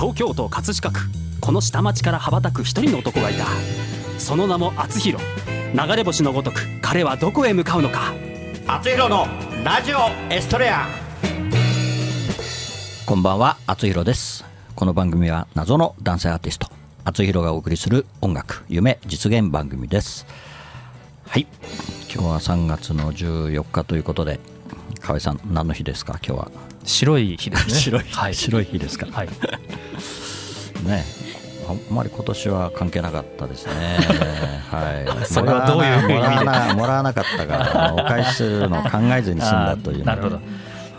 東京都葛飾区。この下町から羽ばたく一人の男がいた。その名も厚弘。流れ星のごとく彼はどこへ向かうのか。厚弘のラジオエストレア。こんばんは厚弘です。この番組は謎の男性アーティスト厚弘がお送りする音楽夢実現番組です。はい。今日は3月の14日ということで河合さん何の日ですか？今日は白い日ですね白い日、はい、白い日ですかはい ねあんまり今年は関係なかったですね。はい。それはどういうもらわな もらわなかったからお返しするのを考えずに済んだというなるほど。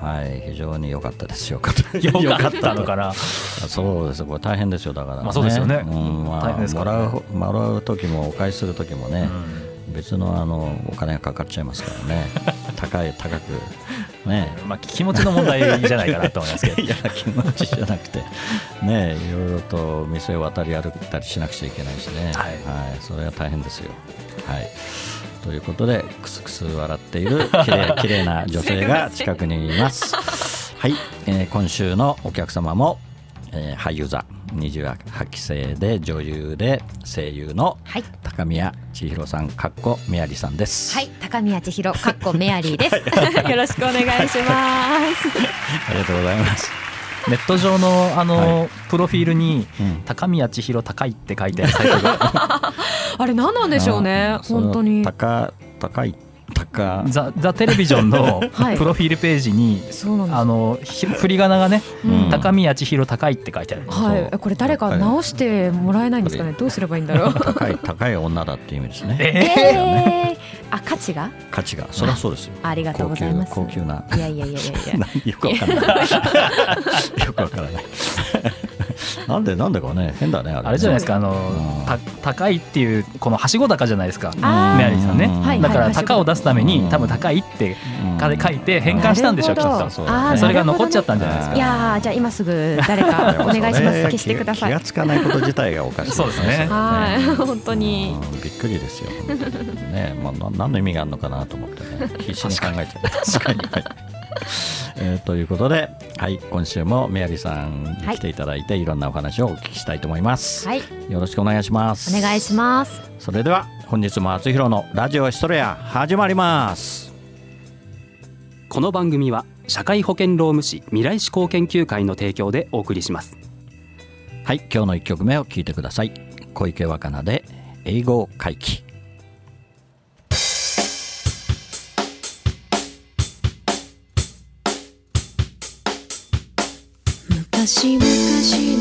はい、非常に良かったですよ。良かったのかな？そうです。これ大変ですよ。だから、ね。まあそうですよね。うん、まあ、ね、もらうもらう時もお返しする時もね、うん、別のあのお金がかかっちゃいますからね。高い高くねまあ、気持ちの問題じゃないかなと思いますけど。いや気持ちじゃなくて。ねいろいろと店を渡り歩いたりしなくちゃいけないしね、はい、はい、それは大変ですよ。はい。ということでくすくす笑っているきれいきれいな女性が近くにいます。はい、えー、今週のお客様も、えー、俳優座28期生で女優で声優の高宮千尋さんかっこメアリーさんです。はい。高宮千尋かっこメアリーです よろしくお願いします。ありがとうございます。ネット上のあの、はい、プロフィールに、うん、高宮千尋高いって書いてあるサイトが。あれ何なんでしょうね。本当に。高高いか。ザ・ザテレビジョンのプロフィールページに、はい、あの振り仮名がね、うん、高宮千尋高いって書いてある、はい、これ誰か直してもらえないんですかね？どうすればいいんだろう？高い高い女だっていう意味ですね。えー、あ価値が？価値が。そりゃそうですよ。ありがとうございます。高級ないやいやいやいや よくわからない。よくわからないなんでなんでかね変だねあれあれじゃないですかあの、た高いっていうこのはしご高じゃないですか。メアリーさんね。だから高を出すために多分高いって書いて変換したんでしょうきっと。それが残っちゃったんじゃないですか。いやじゃあ今すぐ誰か お願いします。消してください。気がつかないこと自体がおかしいそうですね。はい本当に。びっくりですよ。ねまあ何の意味があるのかなと思ってね。必死に考えて確かに えー、ということで、はい、今週もメアリーさんに来ていただいて、はい、いろんなお話をお聞きしたいと思います、はい、よろしくお願いします。お願いします。それでは本日も厚弘のラジオエストレア始まります。この番組は社会保険労務士未来志向研究会の提供でお送りします。はい今日の一曲目を聞いてください。小池若菜で英語回帰昔々の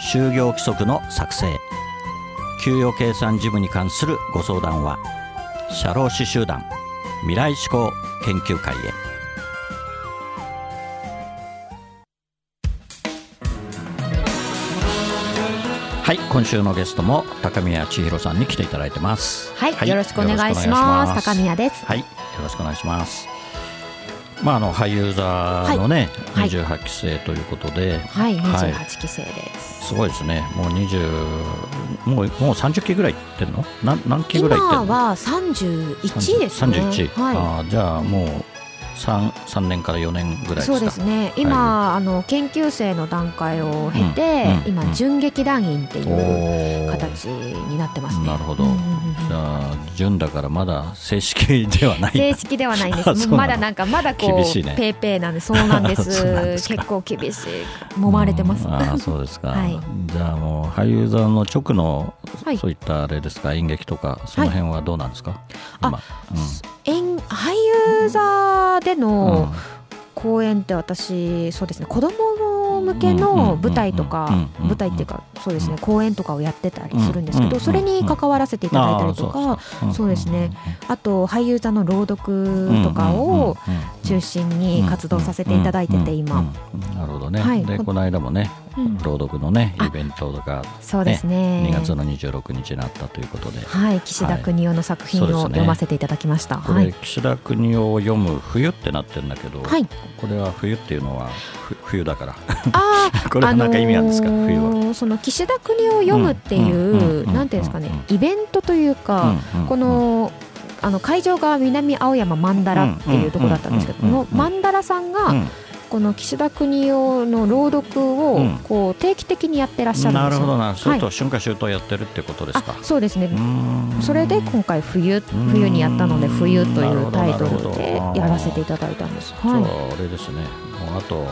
就業規則の作成。給与計算事務に関するご相談は社労士集団未来志向研究会へ。はい今週のゲストも高宮千尋さんに来ていただいてます。はい、はい、よろしくお願いします。高宮です。はいよろしくお願いします。まああの俳優座のね、はい、28期生ということで。はい、はい、28期生です、すごいですね。もう20もうもう30期ぐらいいってんの？何何期ぐらいいってんの？今は31ですね。31、はい、あじゃあもう 3, 3年から4年ぐらいそうですね。今、はい、あの研究生の段階を経て、うんうん、今準劇団員っていう形になってますね。なるほど、うん、じゃあ準だからまだ正式ではない正式ではないんです。まだなんかまだこう、ね、ペーペーなんでそうなんです。結構厳しい。揉まれてます、あそうですか、はい、じゃあもう俳優座の直の、そういったあれですか演劇とかその辺はどうなんですか、はい、あ、うん。演俳優座での公演って私そうですね子供向けの舞台とか舞台っていうかそうですね公演とかをやってたりするんですけどそれに関わらせていただいたりとかそうですねあと俳優座の朗読とかを中心に活動させていただいてて今なるほどね、はい、でこの間もね朗読のねイベントが、そうですね。2月の26日になったということで。はい岸田邦夫の作品を読ませていただきました、これ岸田邦夫を読む冬ってなってるんだけど、はい、これは冬っていうのは冬だから。あ これは何か意味なんですか、冬は。その岸田邦夫を読むっていう、なんていうんですかね、イベントというか、このあの会場が南青山曼荼羅っていうところだったんですけど、この曼荼羅さんが、この岸田邦夫の朗読をこう定期的にやってらっしゃるんですよ、なるほどな、それと春夏秋冬やってるってことですか、そうですね。それで今回冬冬にやったので冬というタイトルでやらせていただいたんです。はい、あれですね。もうあと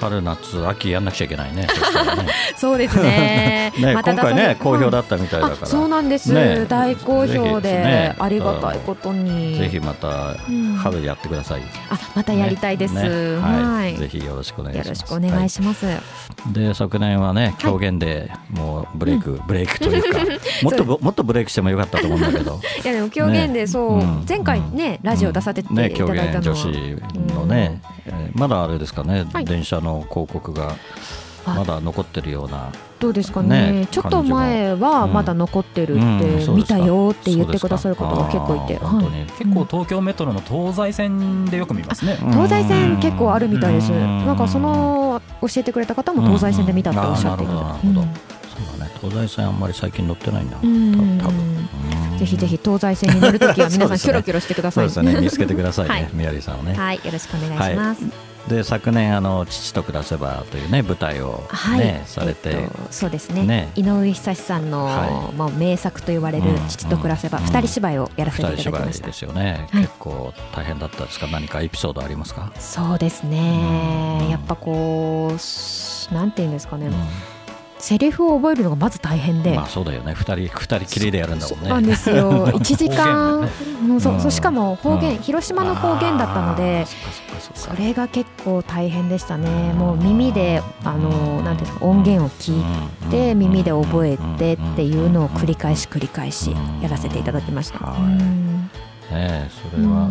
春夏秋やんなくちゃいけないね。そうですね。ね今回ね好評だったみたいだから。そうなんです。大好評でありがたいことに。ぜひまた春やってください。あまたやりたいです。はい。ぜひよろしくお願いします。よろしくお願いします。で昨年はね狂言でもうブレイクブレイクというか もっともっとブレイクしてもよかったと思うんだけど。いやでも狂言でそう前回ねラジオ出させていただいたの。ね狂言女子のねまだあれですかね。電車の広告がまだ残ってるような。どうですかね、ね、ちょっと前はまだ残ってるって、見たよって言ってくださる方が結構いて、はい、結構東京メトロの東西線でよく見ますね。東西線結構あるみたいです、なんかその教えてくれた方も東西線で見たっておっしゃっていた、そうだね。東西線あんまり最近乗ってないな多分。ぜひぜひ東西線に乗るときは皆さんキョロキョロしてください。そうですね。見つけてくださいね、宮城さんをね。はい。よろしくお願いします、で昨年あの父と暮らせばというね舞台をね、はい、されて、えっと、そうですね、ね、井上久志さんの、はい、まあ名作と言われる父と暮らせば二、人芝居をやらせていただきました。ですよね、はい、結構大変だったですか？何かエピソードありますか？そうですね、やっぱこうなんていうんですかね。セリフを覚えるのがまず大変で、まあそうだよね。二人二人きりでやるんだもんね。なんですよ。一時間、ね、そそしかも方言、うん、広島の方言だったのでそれが結構大変でしたね。もう耳であのなんですか音源を聞いて耳で覚えてっていうのを繰り返し繰り返しやらせていただきました。ねそれは、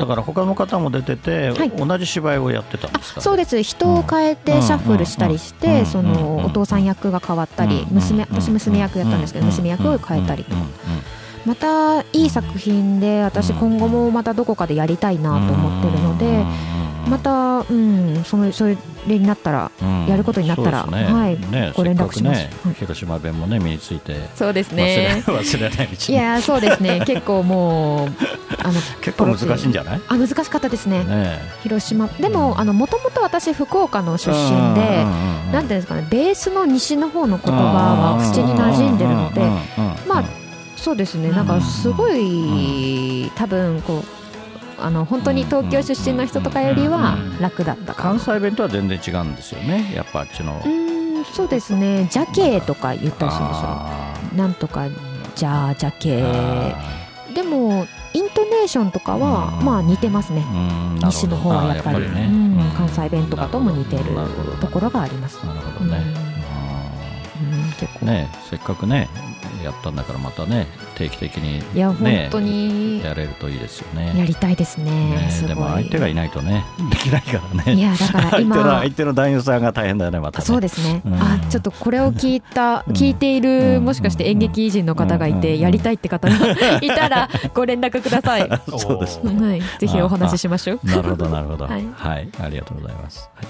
だから他の方も出てて、はい、同じ芝居をやってたんですか、ね、そうです。人を変えてシャッフルしたりして、そのお父さん役が変わったり、娘私娘役やったんですけど、娘役を変えたりと。か。またいい作品で私今後もまたどこかでやりたいなと思ってるのでまた、うん、そのそれになったら、やることになったら、ね、はい、ね、ご連絡します、ね広島弁もね身について。そうですね。忘れ ないいやそうですね。結構もう あの結構難しいんじゃない？あ難しかったですね、ね、広島。でももともと私福岡の出身でなんていうんですかねベースの西の方の言葉は口に馴染んでるのでまあそうですね。なんかすごい多分こうあの本当に東京出身の人とかよりは楽だった関西弁とは全然違うんですよねやっぱあっちの。うんそうですね「ジャケ」とか言ったりするんですよ。なんとか「じゃあジャケ」でもイントネーションとかはまあ似てますね。西の方はやっぱり。ね、関西弁とかとも似てるところがあります。なるほどね、結構。ねせっかくねやったんだからまたね定期的に、いや本当に。やれるといいですよね。やりたいですね、ね、でも相手がいないとね できないからね。いやだから今。相手の相手の男優さんが大変だよねまた、ね、そうですね、うん、あちょっとこれを聞いた、聞いている、もしかして演劇人の方がいて、やりたいって方が いたらご連絡ください。そうです、ね、はい、ぜひお話ししましょう。なるほどなるほど、はい、はい、ありがとうございます、はい、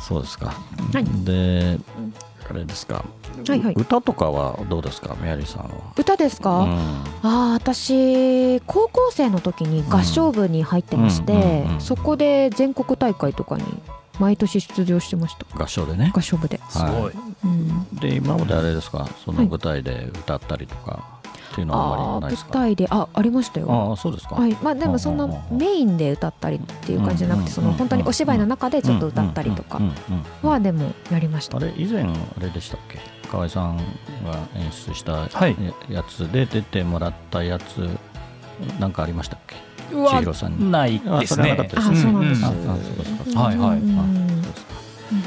そうですか、はい、であれですか、はいはい、歌とかはどうですかメアリーさんは。歌ですか、うん、あ私高校生の時に合唱部に入ってまして、そこで全国大会とかに毎年出場してました。合唱でね。合唱部で。すごい、うん、で今まであれですか？その舞台で歌ったりとか、はいっていうのはあまりないですか？舞台であありましたよ。あそうですか、はい。まあ、でもそんなメインで歌ったりっていう感じじゃなくてその本当にお芝居の中でちょっと歌ったりとかはでもやりましたあれ以前あれでしたっけ河合さんが演出したやつで出てもらったやつなんかありましたっけ千尋さんにないですねあそうなんです、はいはい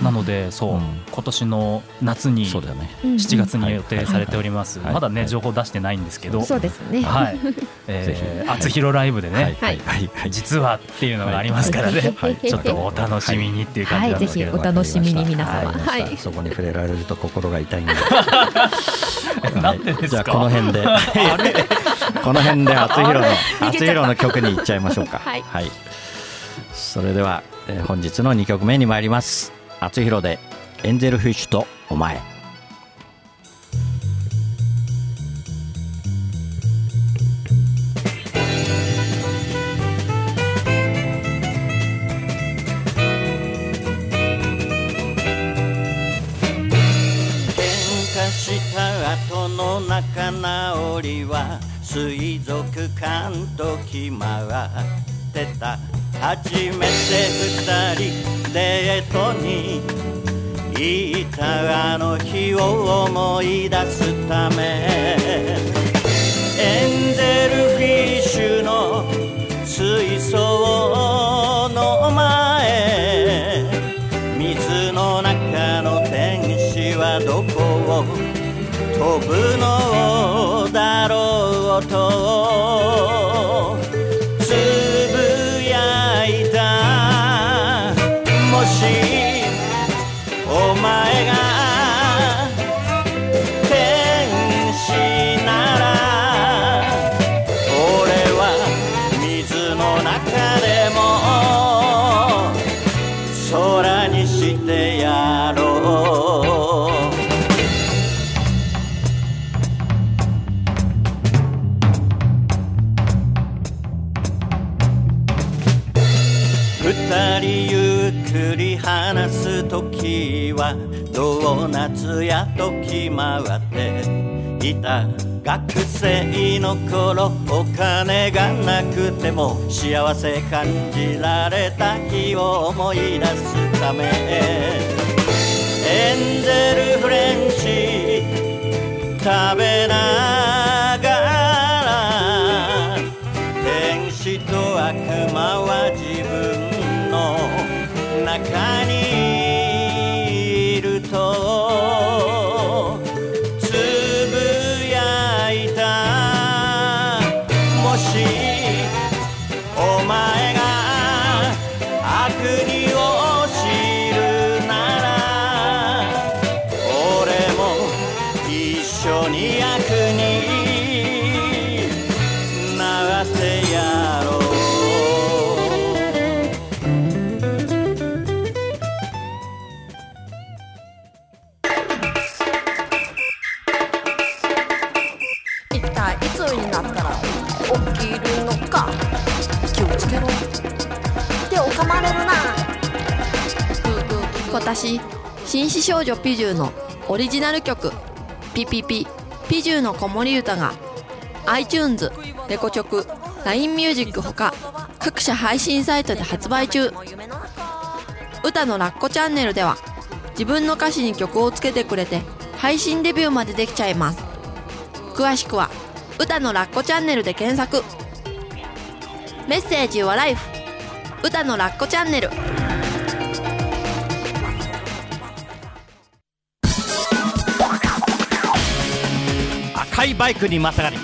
なのでそう、今年の夏に7月に予定されております、まだね情報出してないんですけど。そうですね。はい、えー、厚弘ライブでね、はい。実はっていうのがありますからね、ちょっとお楽しみにっていう感じなんですけど、お楽しみに皆様、はい、そこに触れられると心が痛いんで。なんでですか？この辺で この辺で厚弘の厚弘の曲に行っちゃいましょうか。はい、それでは、えー、本日の2曲目に参ります厚弘でエンゼルフィッシュとお前。した後の仲直りは水族館と決まってた。初めて二人デートに行ったあの日を思い出すためエンゼルフィッシュの水槽の前水の中の天使はどこを飛ぶのだろうとと決まっていた。学生の頃お金がなくても幸せ感じられた日を思い出すためエンゼルフレンチ食べながら天使と悪魔はい。つになったら起きるのか。気をつけろ。っておかまれるな。私紳士少女ピジューのオリジナル曲「ピピピピジューの子守唄」が iTunes レコチ LINEMUSIC ほか各社配信サイトで発売中。歌のラッコチャンネルでは自分の歌詞に曲をつけてくれて配信デビューまでできちゃいます。詳しくは歌のラッコチャンネルで検索。メッセージはライフ。歌のラッコチャンネル。赤いバイクにまたがり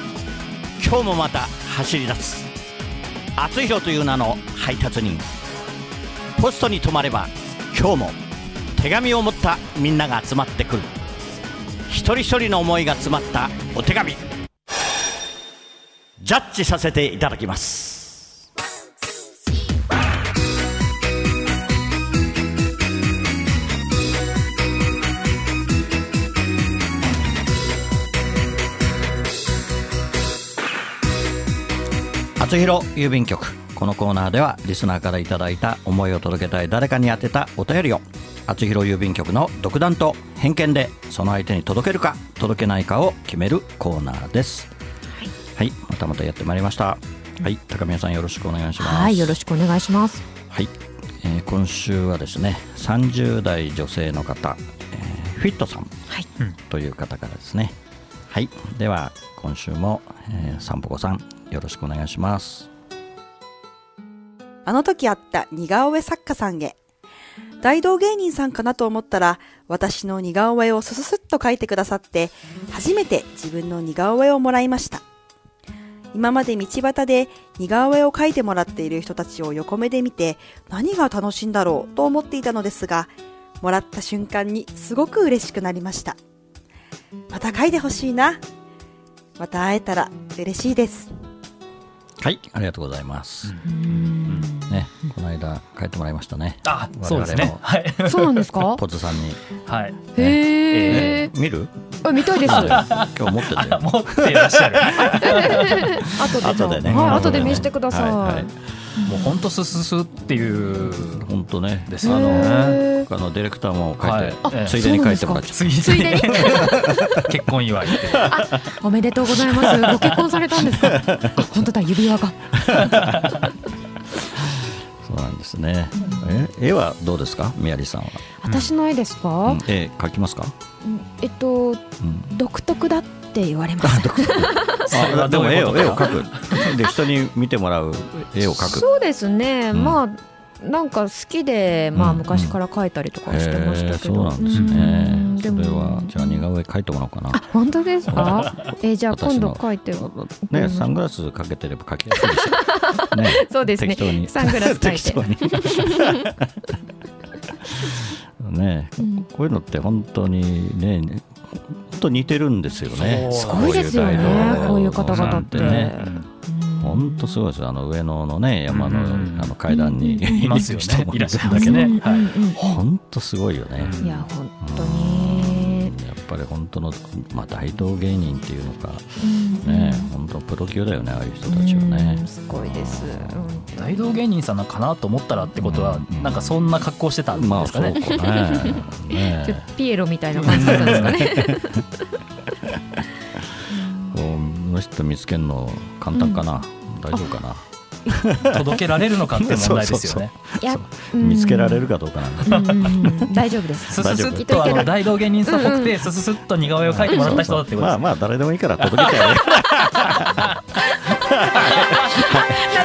今日もまた走り出す。厚弘という名の配達人。ポストに止まれば今日も手紙を持ったみんなが集まってくる。一人一人の思いが詰まったお手紙。ジャッジさせていただきます。厚弘郵便局このコーナーではリスナーからいただいた思いを届けたい誰かに宛てたお便りを厚弘郵便局の独断と偏見でその相手に届けるか届けないかを決めるコーナーです。はい、はい、またまたやってまいりました。はい高宮さんよろしくお願いします。はいよろしくお願いします。はい、えー、今週はですね30代女性の方、えー、フィットさん、はい、という方からですね。はいでは今週も、えー、散歩子さんよろしくお願いします。あの時あった似顔絵作家さんへ。大道芸人さんかなと思ったら私の似顔絵をスススッと描いてくださって初めて自分の似顔絵をもらいました今まで道端で似顔絵を描いてもらっている人たちを横目で見て何が楽しいんだろうと思っていたのですがもらった瞬間にすごく嬉しくなりました。また描いてほしいな。また会えたら嬉しいです。はいありがとうございますねこの間帰ってもらいましたね。あそうですね。はい。そうなんですか？ポズさんに。はい。へえ見る？あ見たいです。今日持ってて。持っていらっしゃる。後で後でね。はい後で見せてください。もう本当すすすっていう本当ね。ですあのねあのディレクターも書いてついでに書いてもらっちゃついでに。結婚祝いおめでとうございます。ご結婚されたんですか？本当だ指輪がですね。え、絵はどうですか、宮里さんは。私の絵ですか？絵描きますか？えっと、独特だって言われます。あ、でも絵を絵を描く。で人に見てもらう絵を描く。そうですね。まあ。なんか好きで、まあ、昔から描いたりとかしてましたけど、そうなんですね、でも。じゃあ似顔絵描いてもらおうかな。あ本当ですか？えじゃあ今度描いて。ねサングラスかけてれば描きやすいでしょ、ね、そうですね。サングラス描いて。ね、こういうのって本当にね本当似てるんですよね。すごいですよね。こういう方々って。ね本当すごいですあの上野のね山の,、あの階段に、いますよね。いらっしゃるだけね。本当すごいよね。いや本当に。やっぱり本当の、まあ、大道芸人っていうのか、ね本当プロ級だよねああいう人たちはね、すごいです。大道芸人さんなのかなと思ったらってことは、なんかそんな格好してたんですかね,、まあ、そうかね。ねピエロみたいな感じだったんですかね。この人見つけるの簡単かな、大丈夫かな？届けられるのかって問題ですよね。見つけられるかどうかな？ん。大丈夫です。すすすっとあの大道芸人さんっぽくてすすすっと似顔絵を描いてもらった人だってことまあまあ誰でもいいから届けちゃう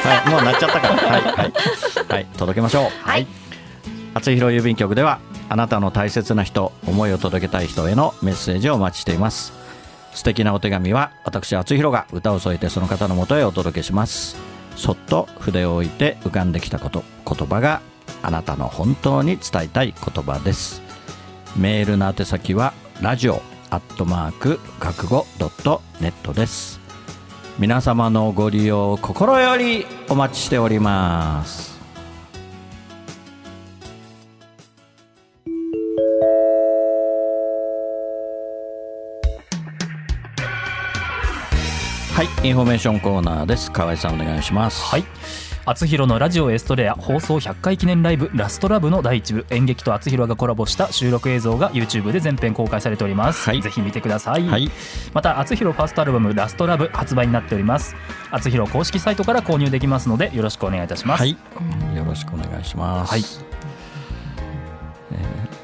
はいもうなっちゃったから。はいはい。はい届けましょう。はい。厚弘郵便局ではあなたの大切な人思いを届けたい人へのメッセージをお待ちしています素敵なお手紙は私厚弘が歌を添えてその方のもとへお届けします。そっと筆を置いて浮かんできたこと言葉があなたの本当に伝えたい言葉です。メールの宛先はラジオアットマーク学語ドットネットです。皆様のご利用を心よりお待ちしております。インフォメーションコーナーです。河合さんお願いします。はい。厚弘のラジオエストレア放送100回記念ライブラストラブの第一部。演劇と厚弘がコラボした収録映像が YouTube で全編公開されております、はい、ぜひ見てください、はい、また厚弘ファーストアルバムラストラブ発売になっております。厚弘公式サイトから購入できますのでよろしくお願いいたします、はい、よろしくお願いします、はい。え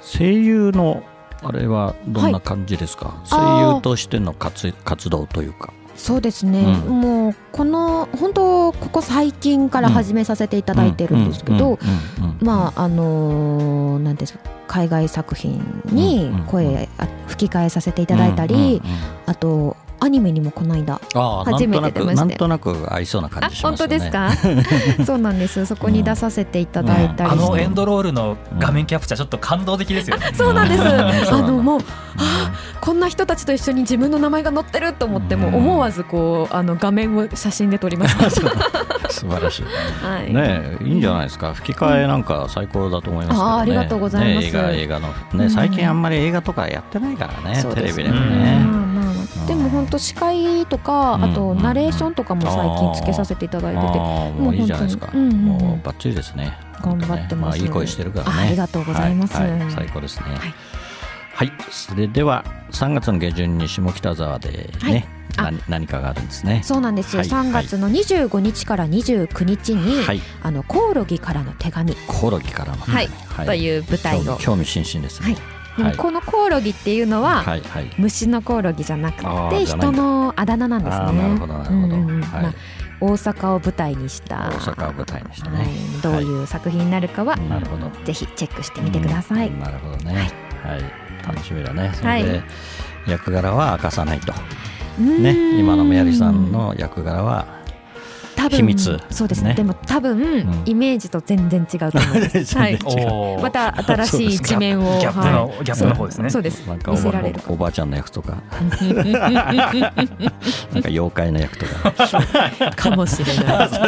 ー、声優のあれはどんな感じですか、声優としての活活動というかそうですね、うん、もうこの本当ここ最近から始めさせていただいてるんですけどまああのなんですか海外作品に声吹き替えさせていただいたりあとアニメにもこの間初めて出ましてなんとなく合いそうな感じしますね。本当ですか？そうなんです。そこに出させていただいたり、あのエンドロールの画面キャプチャーちょっと感動的ですよ。ね、そうなんです。あのもうあこんな人たちと一緒に自分の名前が載ってると思っても思わずこうあの画面を写真で撮りました。素晴らしい、はい、ねいいんじゃないですか。吹き替えなんか最高だと思いますけど、ね、あありがとうございます、ね、映画映画の。ね最近あんまり映画とかやってないからね、テレビでもね、でも本当司会とか、あとナレーションとかも最近つけさせていただいてて、もういいじゃないですか、もうバッチリですね。頑張ってます、いい声してるからね。ありがとうございます、最高ですね。はい、それでは3月の下旬に下北沢でね、何かがあるんですね。そうなんですよ、はい、3月の25日から29日に、はい、あのコオロギからの手紙。コオロギからの、はい、はい、という舞台を。興味津々ですね、はい。このコオロギっていうのは、はいはい、虫のコオロギじゃなくて人のあだ名なんですね。なるほどなるほど。まあ大阪を舞台にした大阪を舞台にしたね、はい、どうい。う作品になるかは、なるほど。ぜひチェックしてみてください。なるほどね、はい、楽しみだね。それで、役柄は明かさないと。ね、今のメアリさんの役柄は多分秘密。そうですね、ね、でも多分、うん、イメージと全然違うと思います、はい、また新しい一面をギャップの、はい、ギャップの方ですね。そうです。なんか見せられる。おばあちゃんの役とか。なんか妖怪の役とか。かもしれない。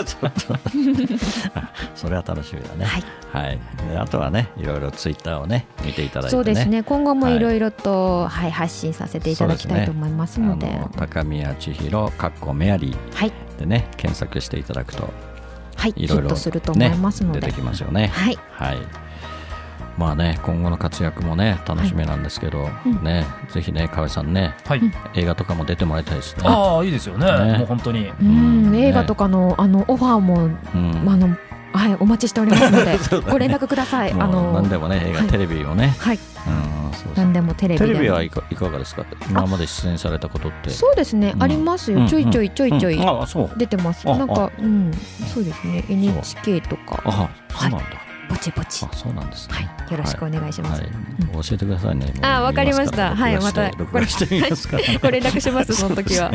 それは楽しみだね。はい、はい、であとはねいろいろツイッターをね見ていただいて、ね、そうですね。今後もい。ろいろと、はい、発信させていただきたいと思いますので、ね、高宮千尋かっこメアリー、はいでね検索していただくとはいいろいろ、すると思いますので、出てきますよね。はい、はい、まあね今後の活躍もね楽しみなんですけど、はい、ねぜひね河合さんね、はい、映画とかも出てもらいたいですね。ああいいですよね。ね。もう本当に。うん、映画とかのあのオファーも、うん、あのはい、お待ちしておりますので、ね、ご連絡ください。あの何でもね、映画、はい、テレビをね、はい、何でもテレビテレビはいかいかがですか？今まで出演されたことって。そうですね、うん、ありますよ。ちょいちょいちょいちょい出てます。なんか、うん、そうですね、NHK とか。あ、そうなんだ。ぼちぼち。あ、そうなんですね。よろしくお願いします。教えてくださいね。あ、わかりました。はい、またこれご連絡します。その時は。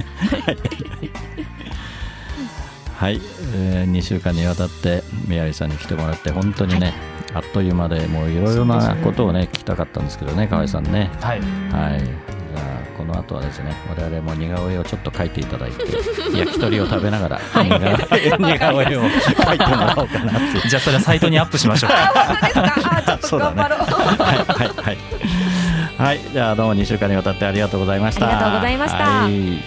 はい、えー、2週間にわたって宮城さんに来てもらって本当にね、はい、あっという間でもういろいろなことをね聞きたかったんですけどね河合さんね、はい、はい、じゃあこの後はですね我々も似顔絵をちょっと描いていただいて 焼き鳥を食べながら、はい、似顔絵を描いてもらおうかなってじゃあそれはサイトにアップしましょう。そうだね。はいはいはい。はい。じゃあどうも2週間にわたってありがとうございました。ありがとうございました、はい、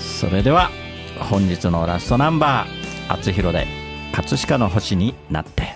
それでは本日のラストナンバー「あつひろで葛飾の星になって」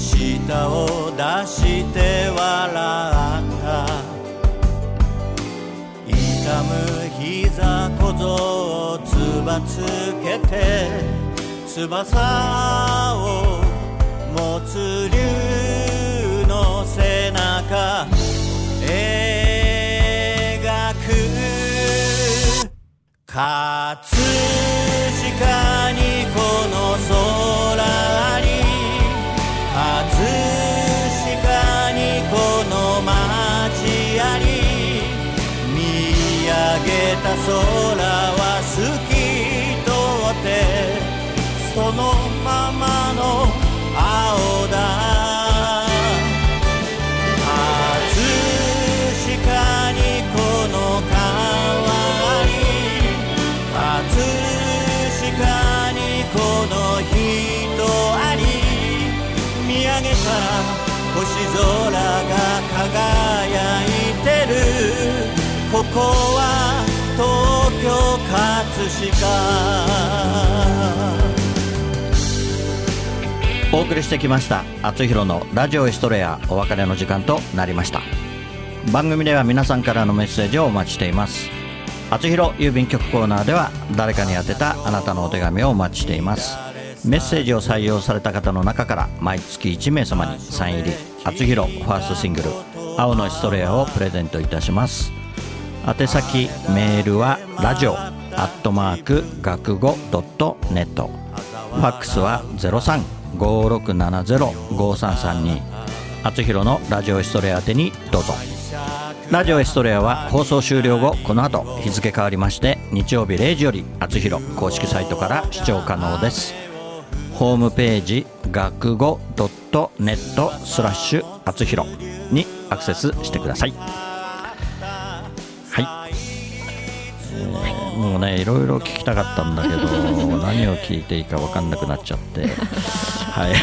舌を出して笑った。痛む膝小僧をつばつけて翼を持つ竜の背中葛飾にげた空は透き通ってそのままの青だ。葛飾にこの川に葛飾にこの人あり見上げた星空が輝いてる。ここは東京葛飾。お送りしてきました「あつひろのラジオエストレア」お別れの時間となりました。番組では皆さんからのメッセージをお待ちしています。あつひろ郵便局コーナーでは誰かに宛てたあなたのお手紙をお待ちしています。メッセージを採用された方の中から毎月1名様にサイン入り「あつひろファーストシングル「青のエストレア」をプレゼントいたします。宛先メールはラジオアットマーク学語ドットネット。ファックスは0356705332あつひろのラジオエストレア宛てにどうぞ。ラジオエストレアは放送終了後この後日付変わりまして日曜日0時よりあつひろ公式サイトから視聴可能です。ホームページ学語ドットネットスラッシュあつひろにアクセスしてください、もうねいろいろ聞きたかったんだけど 何を聞いていいか分かんなくなっちゃって。はい。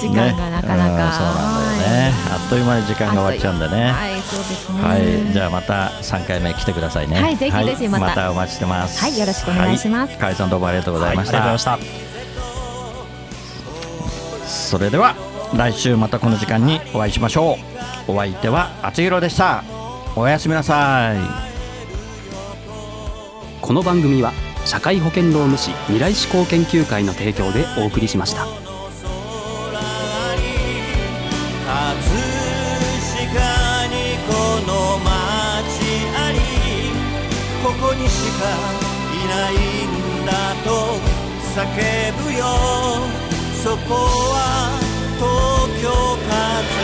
時間がなかなか、ね。うんそうなんだよね。あっという間に時間が終わっちゃうんでね。はいそうですね。はい、じゃあまた3回目来てくださいね。はいぜひぜひまた。またお待ちしてます。はいよろしくお願いします。はい、さんどうもありがとうございました。はいありがとうございまそれでは来週またこの時間にお会いしましょう。お相手はあつひろでした。おやすみなさい。この番組は社会保険労務士未来志向研究会の提供でお送りしましたここにしかいないんだと叫ぶよそこは東京葛